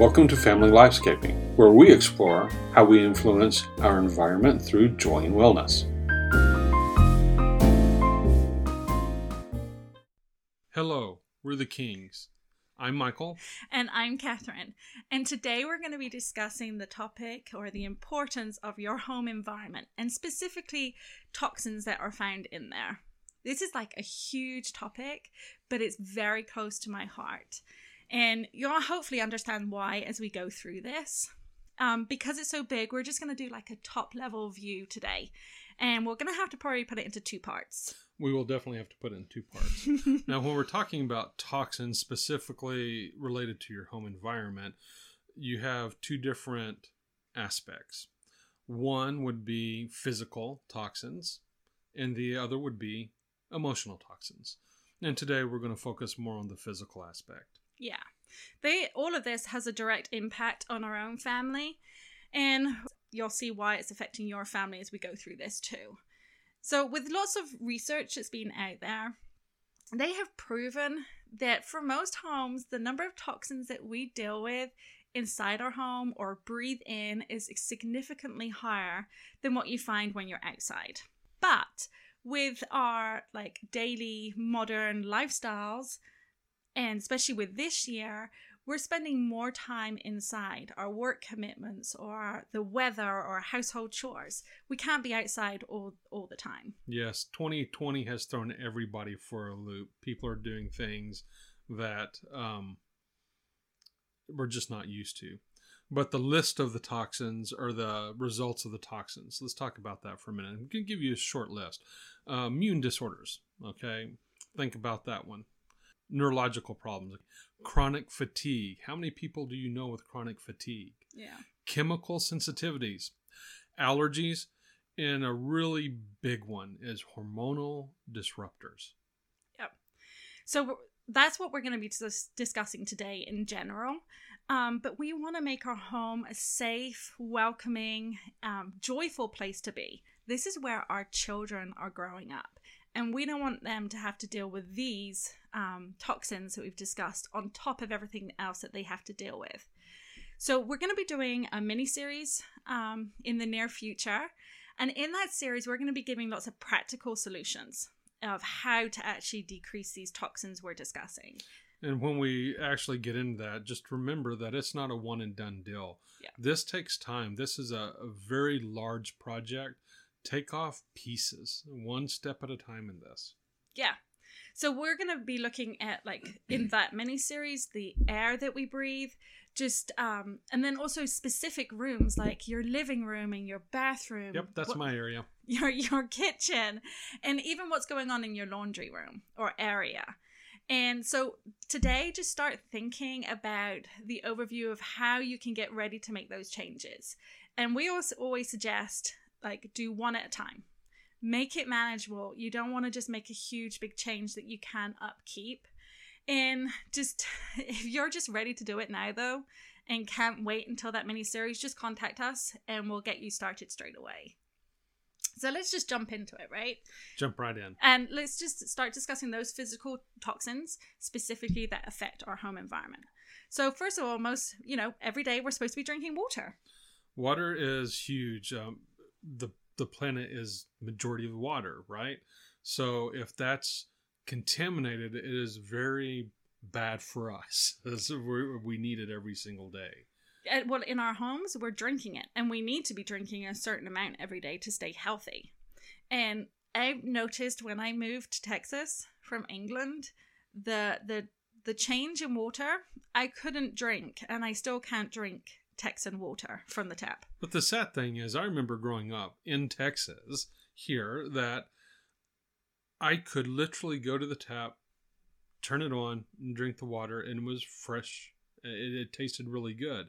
Welcome to Family Lifescaping, where we explore how we influence our environment through joy and wellness. Hello, we're the Kings. I'm Michael. And I'm Catherine. And today we're going to be discussing the topic or the importance of your home environment and specifically toxins that are found in there. This is like a huge topic, but it's very close to my heart. And you'll hopefully understand why as we go through this. Um, because it's so big, we're just going to do like a top level view today. And we're going to have to probably put it into two parts. We will definitely have to put it in two parts. now, when we're talking about toxins specifically related to your home environment, you have two different aspects. One would be physical toxins, and the other would be emotional toxins. And today we're going to focus more on the physical aspect. Yeah. They all of this has a direct impact on our own family, and you'll see why it's affecting your family as we go through this too. So, with lots of research that's been out there, they have proven that for most homes, the number of toxins that we deal with inside our home or breathe in is significantly higher than what you find when you're outside. But with our like daily modern lifestyles, and especially with this year, we're spending more time inside our work commitments or the weather or household chores. We can't be outside all, all the time. Yes, 2020 has thrown everybody for a loop. People are doing things that um, we're just not used to. But the list of the toxins or the results of the toxins, let's talk about that for a minute. I'm going to give you a short list. Uh, immune disorders, okay? Think about that one neurological problems, chronic fatigue. How many people do you know with chronic fatigue? Yeah. Chemical sensitivities, allergies, and a really big one is hormonal disruptors. Yep. So that's what we're going to be dis- discussing today in general. Um, but we want to make our home a safe, welcoming, um, joyful place to be. This is where our children are growing up. And we don't want them to have to deal with these um, toxins that we've discussed on top of everything else that they have to deal with. So, we're going to be doing a mini series um, in the near future. And in that series, we're going to be giving lots of practical solutions of how to actually decrease these toxins we're discussing. And when we actually get into that, just remember that it's not a one and done deal. Yeah. This takes time. This is a, a very large project take off pieces one step at a time in this. Yeah. So we're going to be looking at like in that mini series the air that we breathe just um and then also specific rooms like your living room and your bathroom. Yep, that's what, my area. Your your kitchen and even what's going on in your laundry room or area. And so today just start thinking about the overview of how you can get ready to make those changes. And we also always suggest like do one at a time. Make it manageable. You don't want to just make a huge big change that you can upkeep. And just if you're just ready to do it now though and can't wait until that mini series just contact us and we'll get you started straight away. So let's just jump into it right? Jump right in. And let's just start discussing those physical toxins specifically that affect our home environment. So first of all most you know every day we're supposed to be drinking water. Water is huge. Um, the the planet is majority of water, right? So if that's contaminated, it is very bad for us. we need it every single day. Uh, well, in our homes, we're drinking it, and we need to be drinking a certain amount every day to stay healthy. And I noticed when I moved to Texas from England, the the the change in water, I couldn't drink, and I still can't drink Texan water from the tap. But the sad thing is, I remember growing up in Texas here that I could literally go to the tap, turn it on, and drink the water, and it was fresh. It, it tasted really good.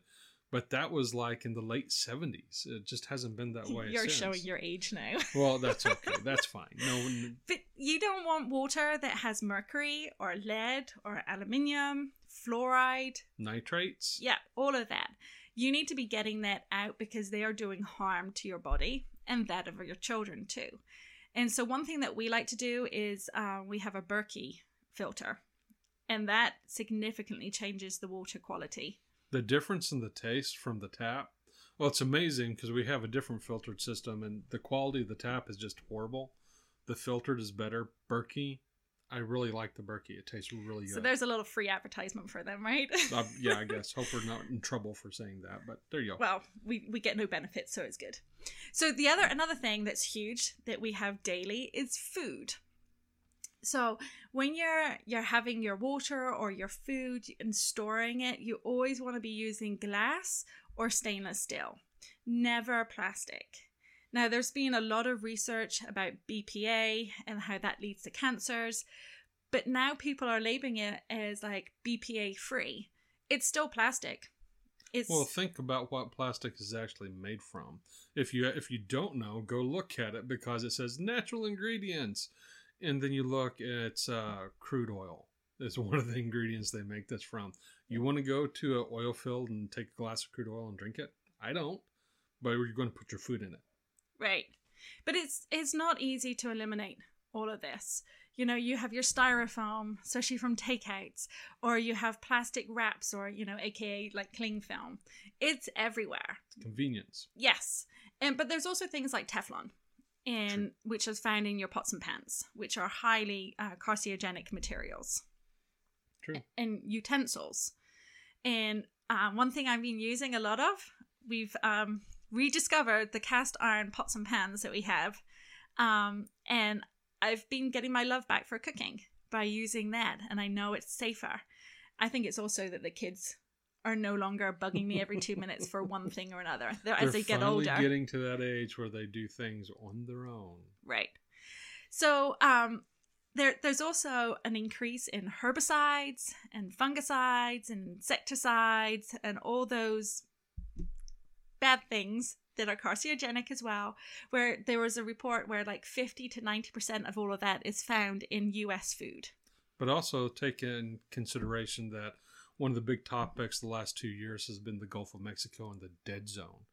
But that was like in the late 70s. It just hasn't been that way. You're since. showing your age now. well, that's okay. That's fine. No one... But you don't want water that has mercury or lead or aluminium, fluoride, nitrates. Yeah, all of that you need to be getting that out because they are doing harm to your body and that of your children too. And so, one thing that we like to do is uh, we have a Berkey filter, and that significantly changes the water quality. The difference in the taste from the tap. Well, it's amazing because we have a different filtered system, and the quality of the tap is just horrible. The filtered is better. Berkey, I really like the Berkey. It tastes really good. So there's a little free advertisement for them, right? uh, yeah, I guess. Hope we're not in trouble for saying that, but there you go. well, we, we get no benefits, so it's good. So the other another thing that's huge that we have daily is food. So when you're you're having your water or your food and storing it, you always want to be using glass or stainless steel, never plastic. Now, there's been a lot of research about BPA and how that leads to cancers, but now people are labeling it as like BPA free. It's still plastic. It's Well, think about what plastic is actually made from. If you if you don't know, go look at it because it says natural ingredients, and then you look, it's uh, crude oil. It's one of the ingredients they make this from. You want to go to an oil field and take a glass of crude oil and drink it? I don't, but you're going to put your food in it. Right. But it's it's not easy to eliminate all of this. You know, you have your styrofoam, especially from takeouts, or you have plastic wraps or, you know, aka like cling film. It's everywhere. Convenience. Yes. And but there's also things like Teflon in which is found in your pots and pans, which are highly uh, carcinogenic materials. True. And utensils. And uh, one thing I've been using a lot of, we've um, rediscovered the cast iron pots and pans that we have. Um, and I've been getting my love back for cooking by using that. And I know it's safer. I think it's also that the kids are no longer bugging me every two minutes for one thing or another. They're, as They're they get older. getting to that age where they do things on their own. Right. So um, there, there's also an increase in herbicides and fungicides and insecticides and all those bad things that are carcinogenic as well. Where there was a report where like 50 to 90% of all of that is found in US food. But also take in consideration that one of the big topics the last two years has been the Gulf of Mexico and the dead zone.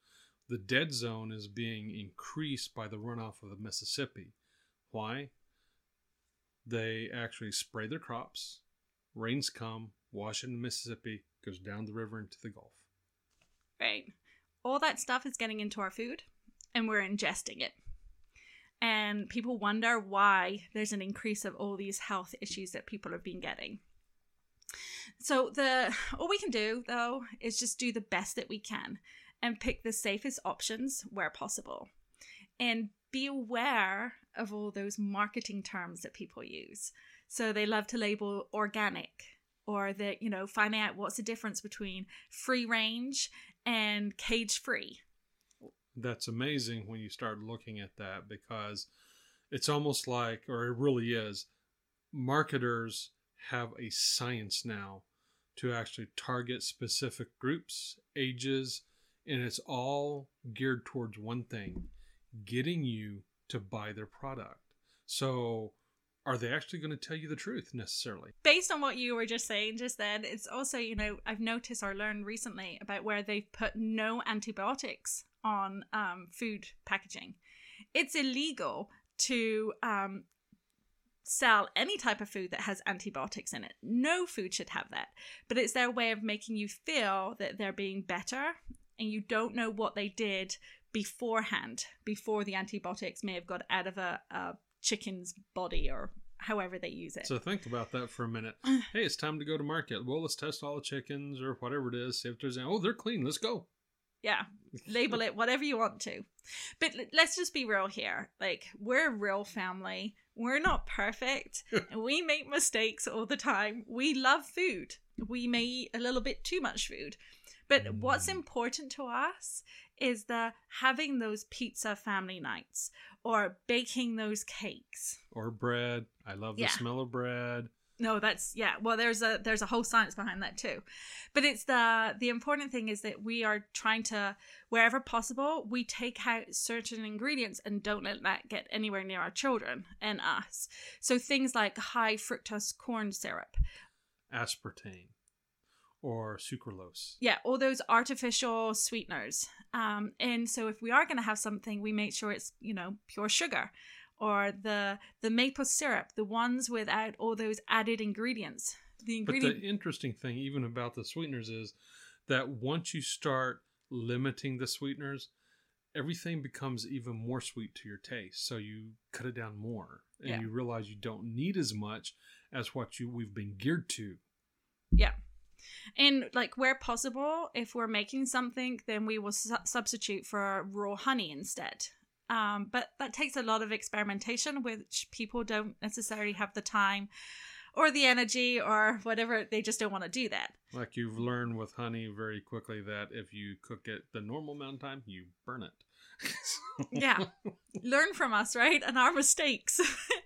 The dead zone is being increased by the runoff of the Mississippi. Why? They actually spray their crops, rains come, wash it in Mississippi, goes down the river into the Gulf. Right. All that stuff is getting into our food and we're ingesting it. And people wonder why there's an increase of all these health issues that people have been getting. So the all we can do though is just do the best that we can and pick the safest options where possible. And be aware of all those marketing terms that people use. So they love to label organic or that, you know, finding out what's the difference between free range and cage free. That's amazing when you start looking at that because it's almost like, or it really is, marketers have a science now to actually target specific groups, ages, and it's all geared towards one thing getting you to buy their product. So, are they actually going to tell you the truth necessarily? Based on what you were just saying just then, it's also, you know, I've noticed or learned recently about where they've put no antibiotics on um, food packaging. It's illegal to um, sell any type of food that has antibiotics in it. No food should have that. But it's their way of making you feel that they're being better and you don't know what they did beforehand, before the antibiotics may have got out of a, a chicken's body or however they use it. So, think about that for a minute. hey, it's time to go to market. Well, let's test all the chickens or whatever it is. See if there's any. Oh, they're clean. Let's go. yeah, label it whatever you want to. But let's just be real here. Like, we're a real family. We're not perfect. we make mistakes all the time. We love food. We may eat a little bit too much food. But what's Mm. important to us is the having those pizza family nights or baking those cakes. Or bread. I love the Yeah. smell of bread. No, that's yeah. Well, there's a there's a whole science behind that too, but it's the the important thing is that we are trying to wherever possible we take out certain ingredients and don't let that get anywhere near our children and us. So things like high fructose corn syrup, Aspartame or sucralose. yeah, all those artificial sweeteners. Um, and so if we are going to have something, we make sure it's you know pure sugar or the the maple syrup, the ones without all those added ingredients. The ingredient- But the interesting thing, even about the sweeteners, is that once you start limiting the sweeteners, everything becomes even more sweet to your taste. So you cut it down more and Yeah. you realize you don't need as much as what you we've been geared to. Yeah. And like where possible, if we're making something, then we will su- substitute for raw honey instead. Um, but that takes a lot of experimentation, which people don't necessarily have the time or the energy or whatever. They just don't want to do that. Like you've learned with honey very quickly that if you cook it the normal amount of time, you burn it. Yeah. Learn from us, right? And our mistakes.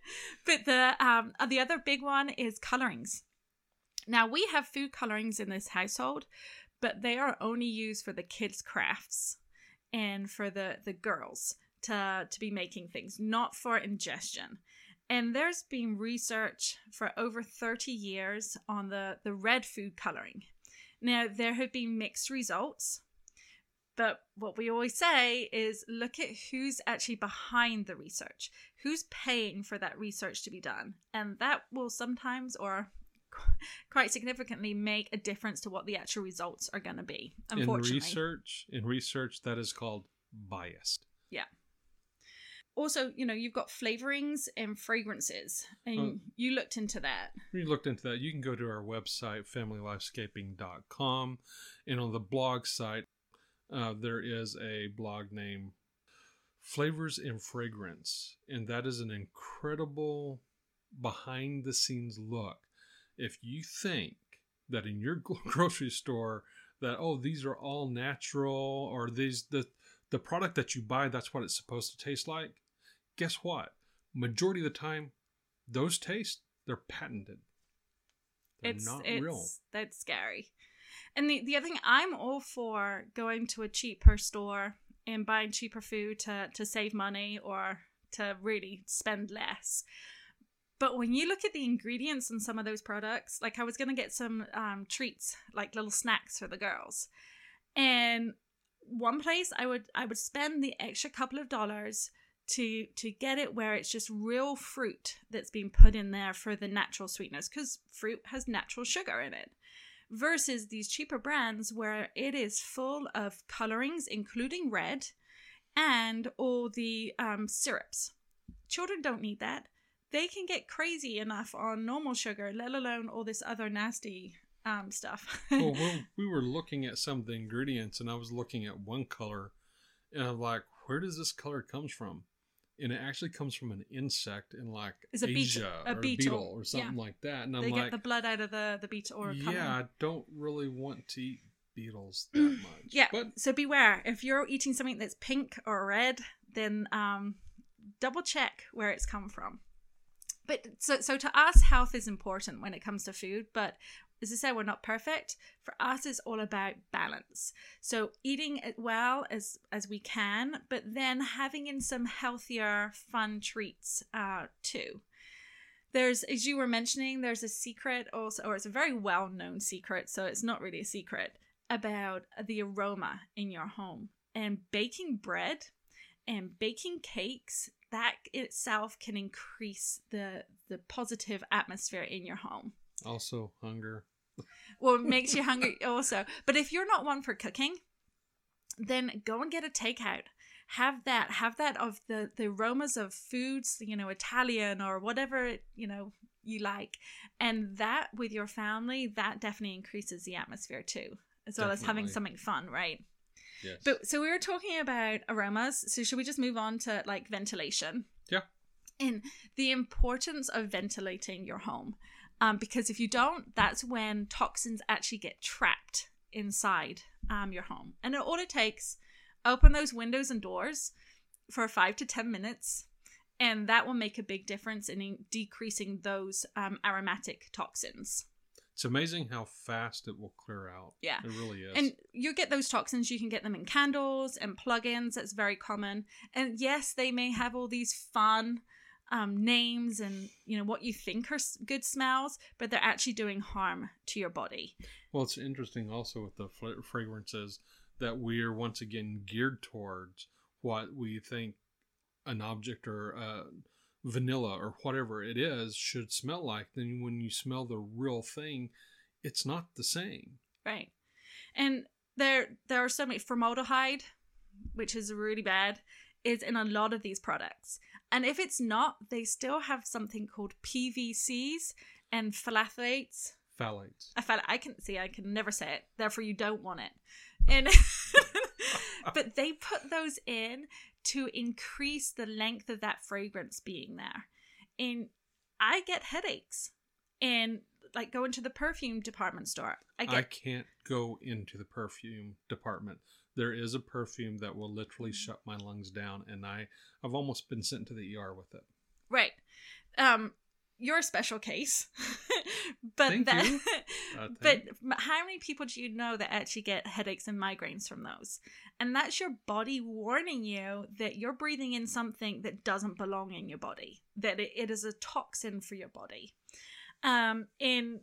but the um the other big one is colorings. Now we have food colorings in this household, but they are only used for the kids' crafts and for the the girls to to be making things, not for ingestion. And there's been research for over 30 years on the the red food coloring. Now there have been mixed results. But what we always say is look at who's actually behind the research, who's paying for that research to be done. And that will sometimes or quite significantly make a difference to what the actual results are going to be. in research, in research, that is called biased. Yeah. Also, you know, you've got flavorings and fragrances, and you looked into that. You looked into that, you can go to our website, familylifescaping.com, and on the blog site, uh, there is a blog named Flavors and Fragrance, and that is an incredible behind the scenes look. If you think that in your grocery store that oh these are all natural or these the the product that you buy that's what it's supposed to taste like, guess what? Majority of the time, those tastes they're patented. They're it's not it's real. that's scary. And the the other thing, I'm all for going to a cheaper store and buying cheaper food to to save money or to really spend less. But when you look at the ingredients in some of those products, like I was gonna get some um, treats, like little snacks for the girls, and one place I would I would spend the extra couple of dollars to to get it where it's just real fruit that's been put in there for the natural sweetness because fruit has natural sugar in it versus these cheaper brands where it is full of colorings including red and all the um, syrups. Children don't need that they can get crazy enough on normal sugar let alone all this other nasty um, stuff well, we we were looking at some of the ingredients, and I was looking at one color, and I'm like, where does this color comes from? And it actually comes from an insect in like It's a beetle- Asia a or beetle, or something like that. And I'm they like, get the blood out of the the beetle or yeah, I don't really want to eat beetles that much. Yeah. but So beware if you're eating something that's pink or red, then um, double check where it's come from. But so so to us, health is important when it comes to food. But as I said, we're not perfect. For us, it's all about balance. So eating it well as as we can, but then having in some healthier, fun treats uh, too. There's, as you were mentioning, there's a secret also, or it's a very well known secret, so it's not really a secret about the aroma in your home and baking bread and baking cakes that itself can increase the the positive atmosphere in your home. Also hunger. well it makes you hungry also. But if you're not one for cooking then go and get a takeout. Have that have that of the the aromas of foods you know italian or whatever you know you like. And that with your family that definitely increases the atmosphere too as well as having something fun right Yes. but so we were talking about aromas. So should we just move on to like ventilation? Yeah. And the importance of ventilating your home. Um, because if you don't, that's when toxins actually get trapped inside um, your home. And all it takes, open those windows and doors for five to 10 minutes. And that will make a big difference in in decreasing those um, aromatic toxins. It's amazing how fast it will clear out. Yeah. It really is. And you get those toxins, you can get them in candles and plugins. That's very common. And yes, they may have all these fun um, names and you know what you think are good smells, but they're actually doing harm to your body. Well, it's interesting also with the fl- fragrances that we are once again geared towards what we think an object or uh, vanilla or whatever it is should smell like. Then when you smell the real thing, it's not the same. Right. And there there are so many formaldehyde, which is really bad, is in a lot of these products. And if it's not, they still have something called PVCs and phthalates. Phthalates. I felt I can see I can never say it. Therefore, you don't want it. And but they put those in to increase the length of that fragrance being there. And I get headaches. And like go into the perfume department store. I get I can't go into the perfume department. There is a perfume that will literally shut my lungs down, and I I've almost been sent to the ER with it. right. Um, you're a special case, but Thank that, you. Uh, but how many people do you know that actually get headaches and migraines from those? And that's your body warning you that you're breathing in something that doesn't belong in your body, that it, it is a toxin for your body. Um, and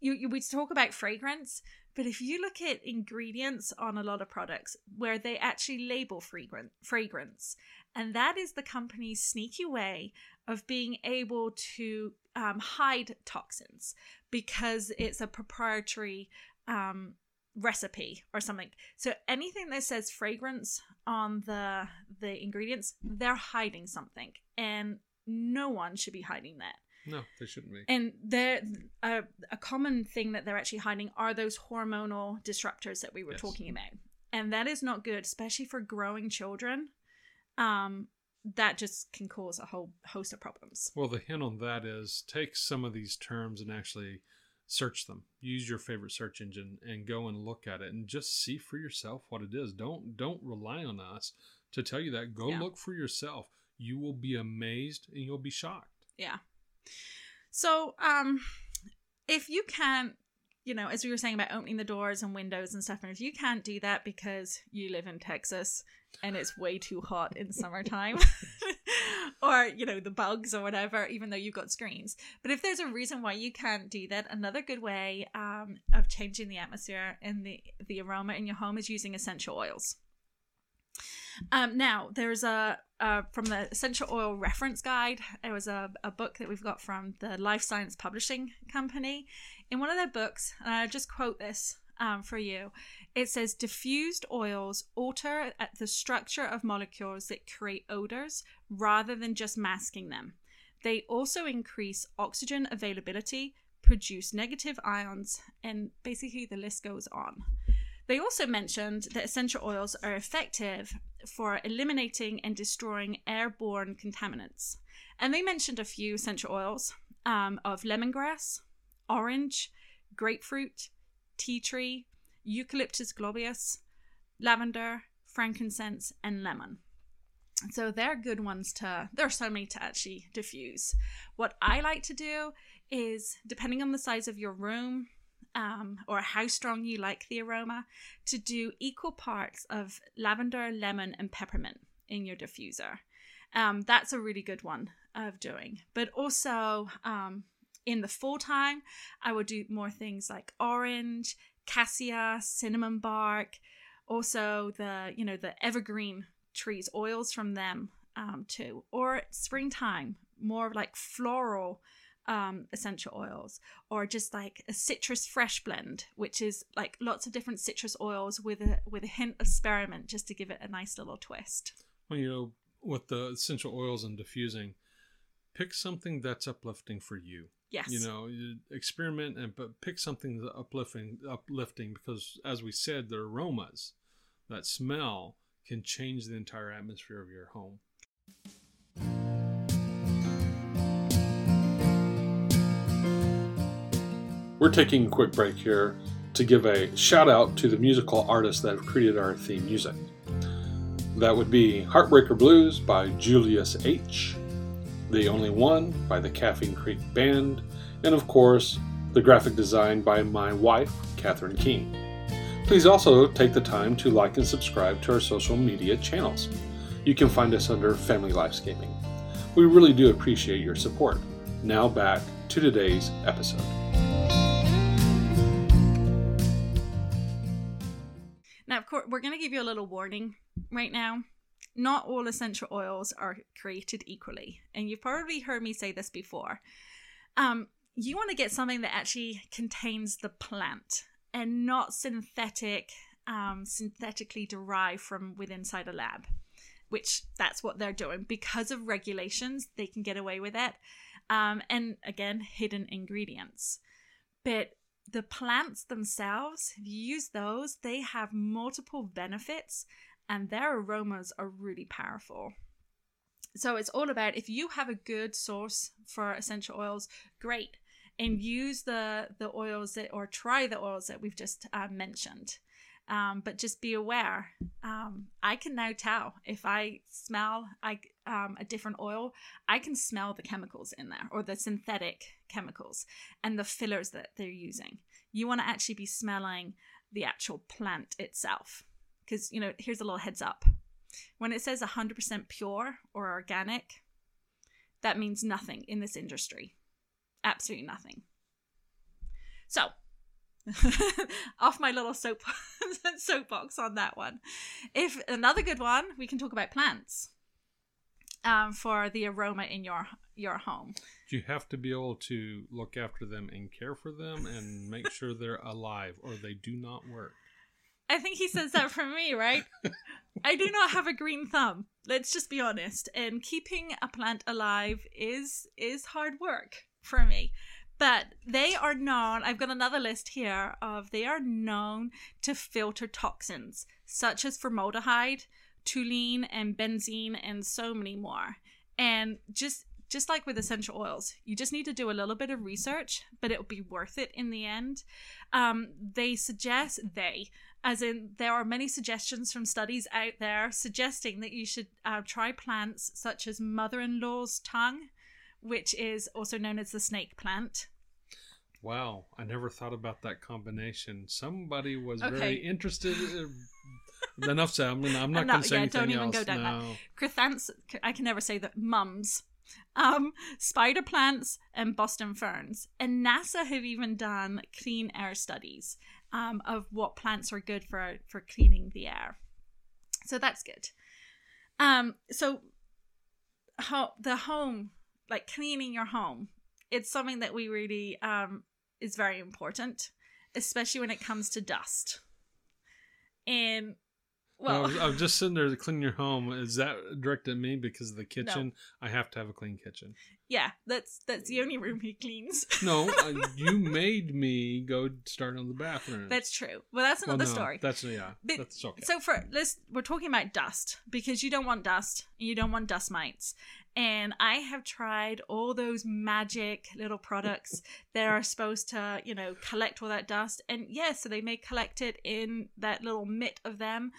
you, you we talk about fragrance, but if you look at ingredients on a lot of products where they actually label fragrance, fragrance, and that is the company's sneaky way of being able to um, hide toxins because it's a proprietary um, recipe or something. So anything that says fragrance on the the ingredients, they're hiding something, and no one should be hiding that. no, they shouldn't be. And they're a, a common thing that they're actually hiding are those hormonal disruptors that we were Yes. talking about, and that is not good, especially for growing children. Um, that just can cause a whole host of problems. Well, the hint on that is take some of these terms and actually search them. Use your favorite search engine and go and look at it and just see for yourself what it is. Don't don't rely on us to tell you that. Go Yeah. look for yourself. You will be amazed and you'll be shocked. Yeah. So, um, if you can't, you know, as we were saying about opening the doors and windows and stuff, and if you can't do that because you live in Texas and it's way too hot in summertime, or, you know, the bugs or whatever, even though you've got screens. But if there's a reason why you can't do that, another good way um, of changing the atmosphere and the, the aroma in your home is using essential oils. Um, now, there's a uh, from the essential oil reference guide. It was a, a book that we've got from the Life Science Publishing Company. In one of their books, and I just quote this um, for you. It says diffused oils alter the structure of molecules that create odors rather than just masking them. They also increase oxygen availability, produce negative ions, and basically the list goes on. They also mentioned that essential oils are effective for eliminating and destroying airborne contaminants. And they mentioned a few essential oils um, of lemongrass, orange, grapefruit, tea tree, eucalyptus globulus, lavender, frankincense, and lemon. So they're good ones to, there are so many to actually diffuse. What I like to do is, depending on the size of your room, um, or how strong you like the aroma, to do equal parts of lavender, lemon, and peppermint in your diffuser. Um, that's a really good one of doing. But also um, in the full time, I would do more things like orange, cassia, cinnamon bark, also the you know the evergreen trees, oils from them um, too, or springtime, more like floral um, essential oils, or just like a citrus fresh blend, which is like lots of different citrus oils with a with a hint of spearmint, just to give it a nice little twist. Well, you know, with the essential oils and diffusing, pick something that's uplifting for you. Yes, You know, you experiment and but pick something that's uplifting, uplifting because, as we said, the aromas, that smell, can change the entire atmosphere of your home. We're taking a quick break here to give a shout out to the musical artists that have created our theme music. That would be Heartbreaker Blues by Julius H., The Only One by the Caffeine Creek Band, and of course, the graphic design by my wife, Catherine King. Please also take the time to like and subscribe to our social media channels. You can find us under Family Lifescaping. We really do appreciate your support. Now back to today's episode. Now, of course, we're going to give you a little warning right now. Not all essential oils are created equally, and you've probably heard me say this before. Um, you want to get something that actually contains the plant and not synthetic, um, synthetically derived from within inside a lab. Which that's what they're doing because of regulations. They can get away with it, um, and again, hidden ingredients. But the plants themselves, if you use those, they have multiple benefits, and their aromas are really powerful. So it's all about if you have a good source for essential oils, great, and use the the oils that or try the oils that we've just uh, mentioned. Um, but just be aware. Um, I can now tell if I smell I, um, a different oil, I can smell the chemicals in there or the synthetic chemicals and the fillers that they're using. You want to actually be smelling the actual plant itself. Because, you know, here's a little heads up when it says 100% pure or organic, that means nothing in this industry. Absolutely nothing. So, off my little soap soapbox on that one. If another good one, we can talk about plants um, for the aroma in your your home. You have to be able to look after them and care for them and make sure they're alive, or they do not work. I think he says that for me, right? I do not have a green thumb. Let's just be honest. And keeping a plant alive is is hard work for me. But they are known, I've got another list here of they are known to filter toxins such as formaldehyde, toluene and benzene and so many more. And just just like with essential oils, you just need to do a little bit of research, but it'll be worth it in the end. Um, they suggest they as in there are many suggestions from studies out there suggesting that you should uh, try plants such as mother-in-law's tongue which is also known as the snake plant wow i never thought about that combination somebody was okay. very interested enough said i'm, I'm not, going to say yeah, anything don't even else. go down no. that Chrysanth- i can never say that mums um, spider plants and Boston ferns. And NASA have even done clean air studies um, of what plants are good for for cleaning the air. So that's good. Um, so ho- the home, like cleaning your home, it's something that we really um, is very important, especially when it comes to dust. And well, I was, I was, just sitting there to clean your home. Is that directed at me because of the kitchen? No. I have to have a clean kitchen. Yeah, that's that's the only room he cleans. no, uh, you made me go start on the bathroom. That's true. Well, that's another well, no, story. That's yeah. But, that's okay. So for let's we're talking about dust because you don't want dust. You don't want dust mites. And I have tried all those magic little products that are supposed to, you know, collect all that dust. And yes, yeah, so they may collect it in that little mitt of them,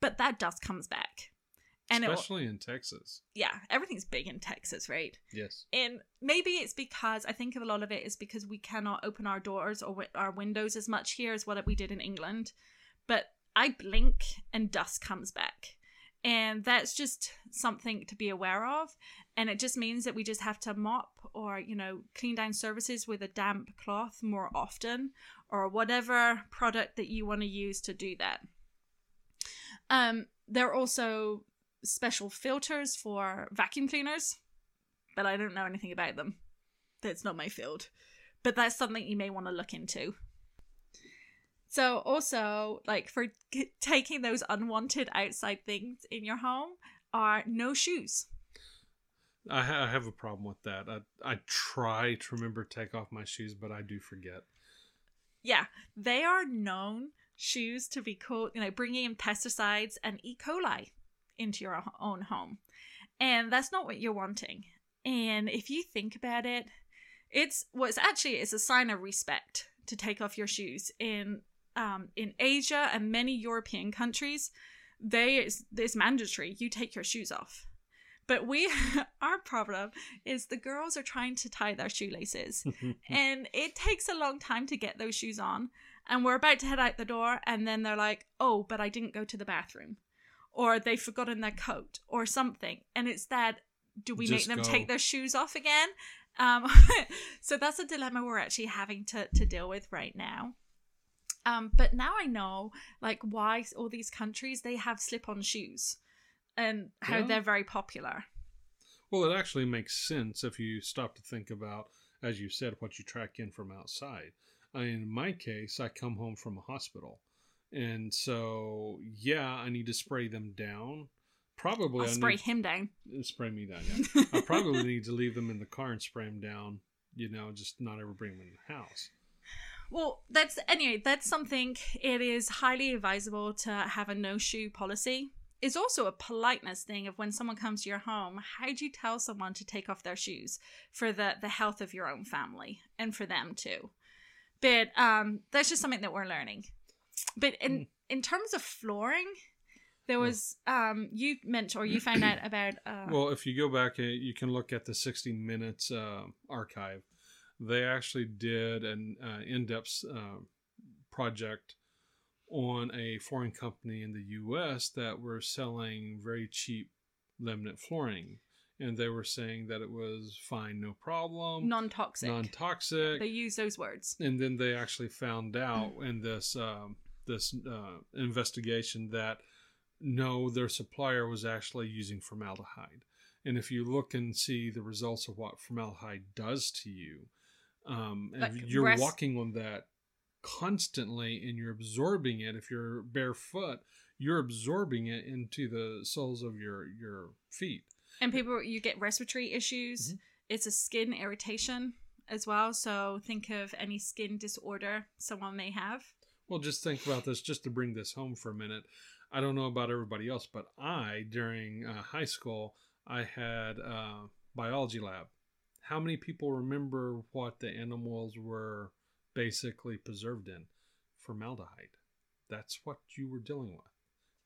but that dust comes back and especially in Texas. Yeah, everything's big in Texas, right? Yes. And maybe it's because I think a lot of it is because we cannot open our doors or our windows as much here as what we did in England. But I blink and dust comes back. And that's just something to be aware of. And it just means that we just have to mop or, you know, clean down surfaces with a damp cloth more often or whatever product that you want to use to do that. Um, there are also special filters for vacuum cleaners, but I don't know anything about them. That's not my field. But that's something you may want to look into. So, also, like for g- taking those unwanted outside things in your home, are no shoes. I, ha- I have a problem with that. I, I try to remember to take off my shoes, but I do forget. Yeah, they are known shoes to be cool, you know, bringing in pesticides and E. coli into your own home. And that's not what you're wanting. And if you think about it, it's well, actually it's a sign of respect to take off your shoes in um, in Asia and many European countries. They it's, it's mandatory. You take your shoes off. But we, our problem is the girls are trying to tie their shoelaces, and it takes a long time to get those shoes on. And we're about to head out the door, and then they're like, "Oh, but I didn't go to the bathroom." or they've forgotten their coat or something. And it's that do we Just make them go. take their shoes off again? Um, so that's a dilemma we're actually having to, to deal with right now. Um, but now I know like why all these countries they have slip-on shoes and how yeah. they're very popular. Well, it actually makes sense if you stop to think about, as you said, what you track in from outside. I, in my case, I come home from a hospital, and so yeah, I need to spray them down. Probably I'll I spray need, him down. Uh, spray me down. Yeah, I probably need to leave them in the car and spray them down. You know, just not ever bring them in the house. Well, that's anyway, that's something it is highly advisable to have a no shoe policy. It's also a politeness thing of when someone comes to your home, how do you tell someone to take off their shoes for the the health of your own family and for them too? But um that's just something that we're learning. But in Mm. in terms of flooring, there was um you mentioned or you found out about uh Well, if you go back, uh, you can look at the 60 Minutes uh, archive. They actually did an uh, in-depth uh, project on a flooring company in the U.S. that were selling very cheap laminate flooring, and they were saying that it was fine, no problem, non-toxic. non-toxic. they use those words. and then they actually found out in this um, this uh, investigation that no, their supplier was actually using formaldehyde. And if you look and see the results of what formaldehyde does to you, um, and Like you're rest- walking on that constantly and you're absorbing it, if you're barefoot, you're absorbing it into the soles of your your feet. And people, you get respiratory issues. Mhm. It's a skin irritation as well. So think of any skin disorder someone may have. Well, just think about this, just to bring this home for a minute. I don't know about everybody else, but I, during uh, high school, I had a biology lab. How many people remember what the animals were basically preserved in? Formaldehyde. That's what you were dealing with.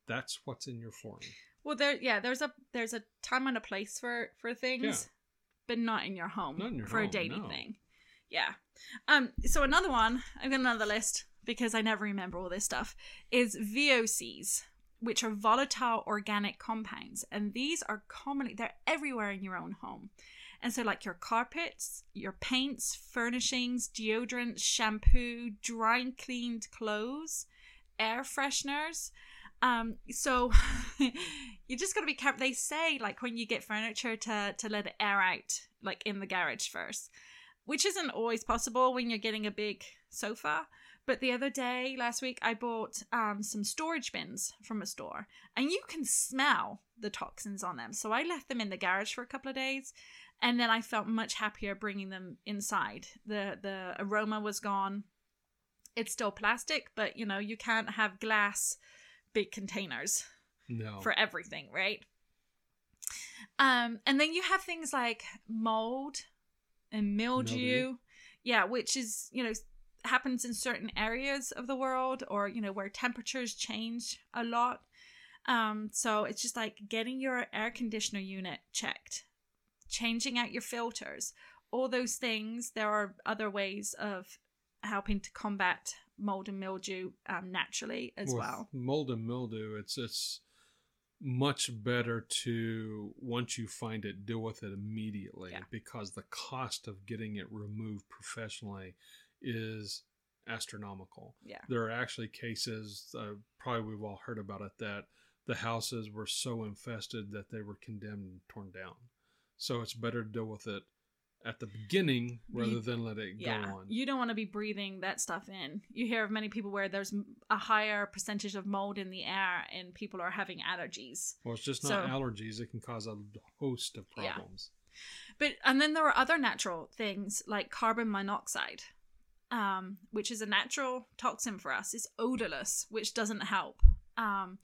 That's what's in your flooring. Well, there, yeah, there's a there's a time and a place for for things, Yeah. but not in your home in your for a home, daily no. thing. Yeah. Um. So another one, I've got another list because I never remember all this stuff. Is VOCs, which are volatile organic compounds, and these are commonly they're everywhere in your own home. And so, like your carpets, your paints, furnishings, deodorant, shampoo, dry cleaned clothes, air fresheners. Um, so you just gotta be careful. They say like when you get furniture to to let it air out, like in the garage first, which isn't always possible when you're getting a big sofa. But the other day, last week, I bought um, some storage bins from a store, and you can smell the toxins on them. So I left them in the garage for a couple of days, and then I felt much happier bringing them inside. the The aroma was gone. It's still plastic, but you know you can't have glass big containers No. for everything, right? Um, and then you have things like mold and mildew, Mildew. yeah, which is you know happens in certain areas of the world, or you know where temperatures change a lot. Um, so it's just like getting your air conditioner unit checked, changing out your filters, all those things. There are other ways of helping to combat mold and mildew um, naturally as With well. Mold and mildew, it's it's much better to once you find it, deal with it immediately Yeah. because the cost of getting it removed professionally is astronomical. Yeah. There are actually cases, uh, probably we've all heard about it, that the houses were so infested that they were condemned and torn down. So it's better to deal with it at the beginning rather than let it yeah, go on. you don't want to be breathing that stuff in. You hear of many people where there's a higher percentage of mold in the air and people are having allergies. well, it's just not So- allergies; it can cause a host of Yeah. problems. But and then there are other natural things like carbon monoxide, um, which is a natural toxin for us. It's odorless, which doesn't help. Um,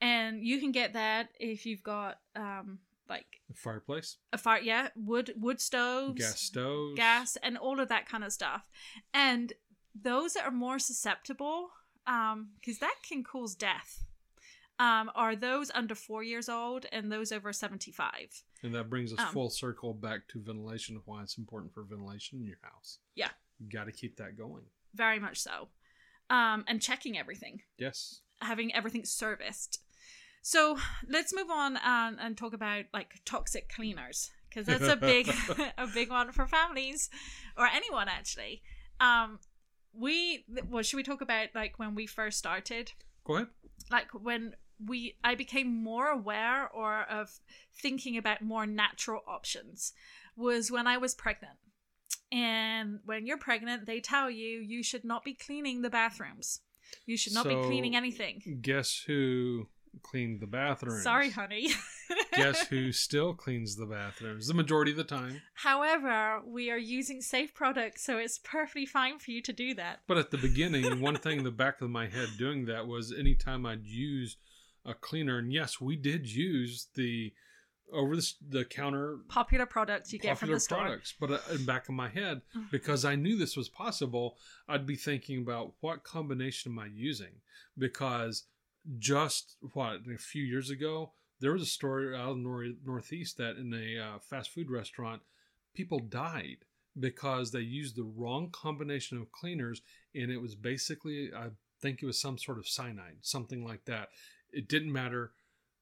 and you can get that if you've got um, like The fireplace, a fire, yeah, wood wood stoves, gas stoves, gas and all of that kind of stuff and those that are more susceptible um because that can cause death um are those under four years old and those over 75 and that brings us Um, full circle back to ventilation. of Why it's important for ventilation in your house. Yeah. you got to keep that going. very much so um and checking everything Yes, having everything serviced so let's move on and, and talk about like toxic cleaners because that's a big a big one for families or anyone actually um we well should we talk about like when we first started go ahead. like when we i became more aware or of thinking about more natural options was when i was pregnant And when you're pregnant, they tell you you should not be cleaning the bathrooms. You should not be cleaning anything. Guess who cleaned the bathrooms? Sorry, honey. Guess who still cleans the bathrooms? The majority of the time. However, we are using safe products, so it's perfectly fine for you to do that. But at the beginning, one thing in the back of my head doing that was anytime I'd use a cleaner, and yes, we did use the over the, the counter Popular products you get from popular the store. products. But uh, in the back of my head, Mm. because I knew this was possible, I'd be thinking about what combination am I using? Because just what a few years ago, there was a story out in the Northeast that in a uh, fast food restaurant, people died because they used the wrong combination of cleaners, and it was basically, I think it was some sort of cyanide, something like that. It didn't matter.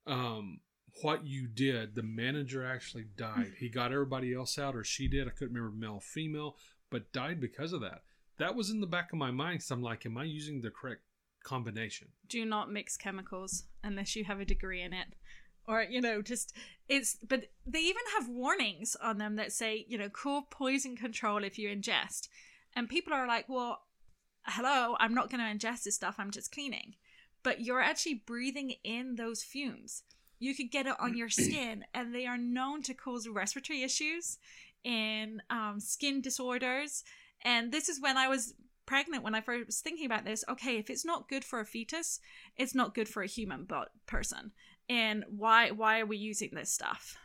Um, what you did, the manager actually died. He got everybody else out, or she did. I couldn't remember male, female, but died because of that. That was in the back of my mind. So I'm like, am I using the correct combination? do not mix chemicals unless you have a degree in it. Or you know just it's but they even have warnings on them that say you know cool poison control if you ingest. And people are like well hello i'm not going to ingest this stuff i'm just cleaning. But you're actually breathing in those fumes. You could get it on your skin and they are known to cause respiratory issues and um, skin disorders. And this is when i was pregnant when I first was thinking about this. Okay, if it's not good for a fetus, it's not good for a human but person. And why why are we using this stuff?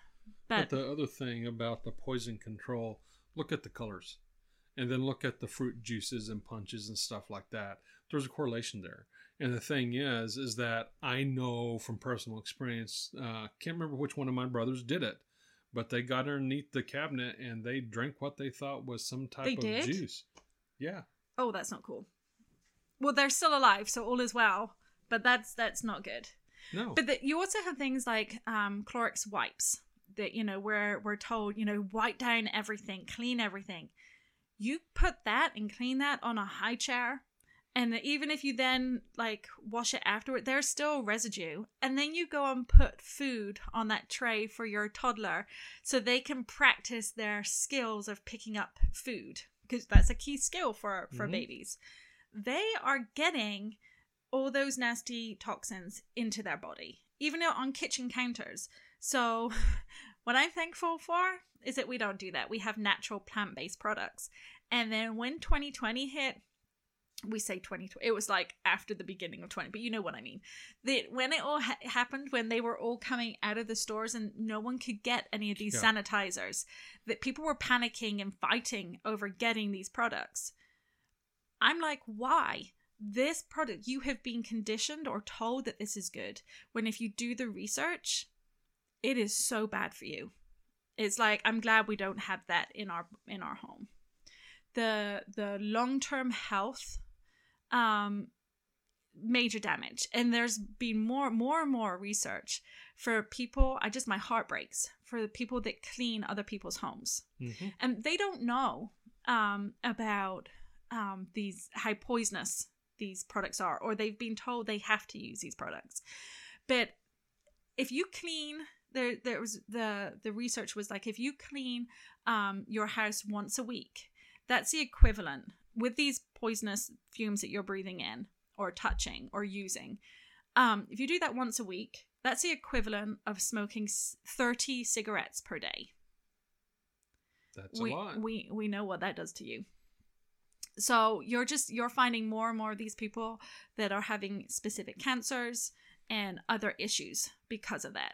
But, But, the other thing about the poison control, look at the colors, and then look at the fruit juices and punches and stuff like that. There's a correlation there. And the thing is, is that I know from personal experience. Uh, can't remember which one of my brothers did it, but they got underneath the cabinet and they drank what they thought was some type They of did? juice. Yeah. Oh, that's not cool. Well, they're still alive, so all is well. But that's that's not good. No. But the, you also have things like um, Clorox wipes that you know where we're told you know wipe down everything, clean everything. You put that and clean that on a high chair, and even if you then like wash it afterward, there's still residue. And then you go and put food on that tray for your toddler, so they can practice their skills of picking up food because that's a key skill for for Mhm. babies. They are getting all those nasty toxins into their body, even on kitchen counters. So, what I'm thankful for is that we don't do that. We have natural plant based products. And then when 2020 hit, we say 2020, it was like after the beginning of 20, but you know what I mean. That when it all ha- happened, when they were all coming out of the stores and no one could get any of these Yeah. sanitizers, that people were panicking and fighting over getting these products. I'm like, why? This product, you have been conditioned or told that this is good. When if you do the research, it is so bad for you. It's like I'm glad we don't have that in our in our home. The the long term health, um, major damage, and there's been more more and more research for people. I just my heart breaks for the people that clean other people's homes Mhm. and they don't know um, about um, these how poisonous these products are, or they've been told they have to use these products. But if you clean, there there was the the research was like if you clean um, your house once a week, that's the equivalent with these poisonous fumes that you're breathing in or touching or using. Um, if you do that once a week, that's the equivalent of smoking 30 cigarettes per day That's we, a lot. we we know what that does to you so you're just you're finding more and more of these people that are having specific cancers and other issues because of that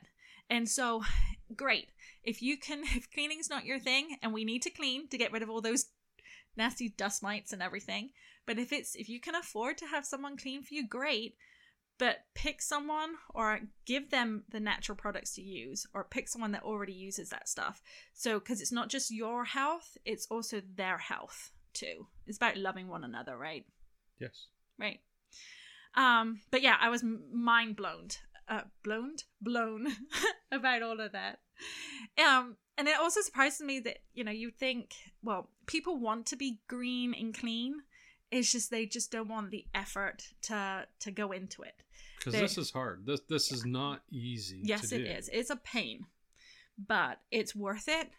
and so great if you can if cleaning's not your thing and we need to clean to get rid of all those nasty dust mites and everything but if it's if you can afford to have someone clean for you great but pick someone or give them the natural products to use or pick someone that already uses that stuff so, because it's not just your health, it's also their health too. It's about loving one another, right? yes. Right. Um, but yeah, I was mind blown, uh, blown, blown about all of that. Um, and it also surprises me that you know you think, well, people want to be green and clean. It's just they just don't want the effort to to go into it. Because this is hard. This this is not easy. Yes, it do. is. It's a pain, but it's worth it.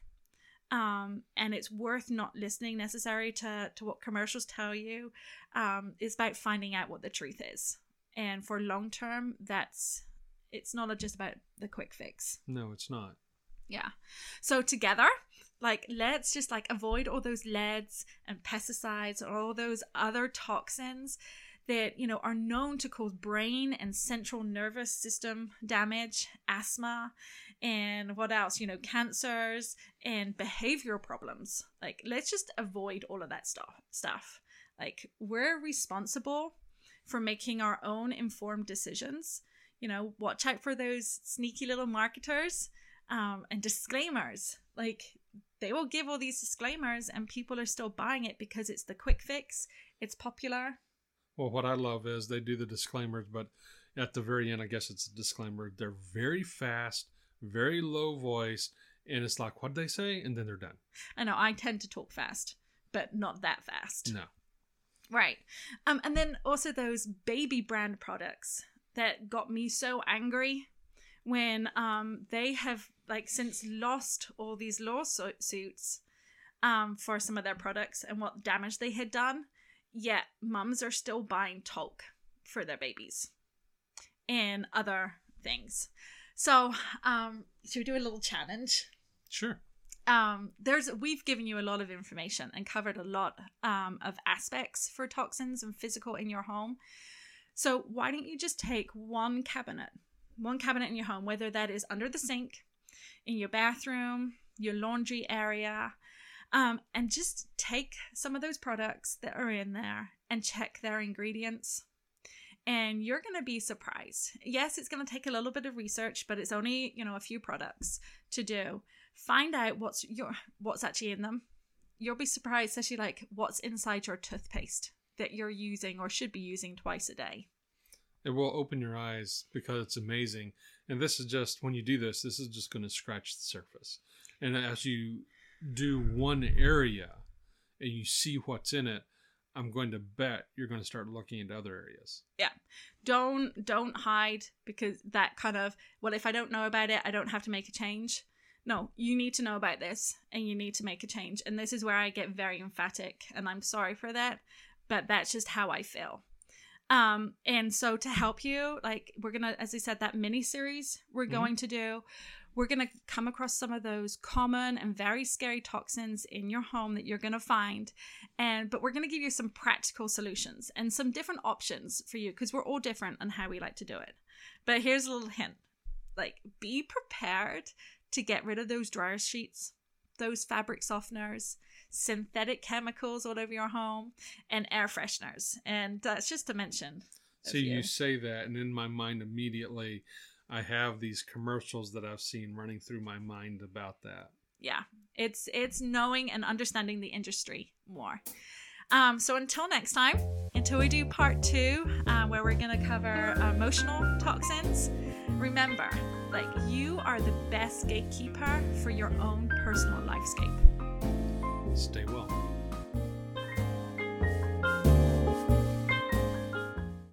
um, and it's worth not listening necessary to, to what commercials tell you. Um, it's about finding out what the truth is. And for long term, that's it's not just about the quick fix. No, it's not. Yeah. So together, like let's just like avoid all those leads and pesticides or all those other toxins that you know are known to cause brain and central nervous system damage asthma and what else you know cancers and behavioral problems like let's just avoid all of that stuff stuff like we're responsible for making our own informed decisions you know watch out for those sneaky little marketers um, and disclaimers. Like they will give all these disclaimers and people are still buying it because it's the quick fix it's popular. Well what i love is they do the disclaimers but at the very end i guess it's a disclaimer they're very fast very low voice and it's like what do they say? And then they're done. I know i tend to talk fast but not that fast. No. Right. Um and then also those baby brand products that got me so angry when um they have like since lost all these lawsuits um for some of their products and what damage they had done yet mums are still buying talc for their babies and other things. So um should we do a little challenge? Sure. Um there's we've given you a lot of information and covered a lot um of aspects for toxins and physical in your home so why don't you just take one cabinet one cabinet in your home whether that is under the sink in your bathroom, your laundry area, um, and just take some of those products that are in there and check their ingredients. And you're going to be surprised. Yes, it's going to take a little bit of research, but it's only, you know, a few products to do. Find out what's your what's actually in them. You'll be surprised, especially like what's inside your toothpaste that you're using or should be using twice a day. It will open your eyes because it's amazing and this is just when you do this, this is just going to scratch the surface. And as you do one area and you see what's in it, I'm going to bet you're going to start looking into other areas. Yeah. Don't don't hide because that kind of well if I don't know about it, I don't have to make a change. No, you need to know about this and you need to make a change. And this is where I get very emphatic and I'm sorry for that, but that's just how I feel. Um, and so to help you, like we're gonna, as I said, that mini series we're mm-hmm. going to do, we're gonna come across some of those common and very scary toxins in your home that you're gonna find, and but we're gonna give you some practical solutions and some different options for you because we're all different on how we like to do it. But here's a little hint: like be prepared to get rid of those dryer sheets, those fabric softeners synthetic chemicals all over your home, and air fresheners. And that's just to mention. So you. you say that, and in my mind immediately, I have these commercials that I've seen running through my mind about that. Yeah, it's it's knowing and understanding the industry more. Um, so until next time, until we do part two, uh, where we're going to cover emotional toxins, remember, like you are the best gatekeeper for your own personal lifescape. Stay well.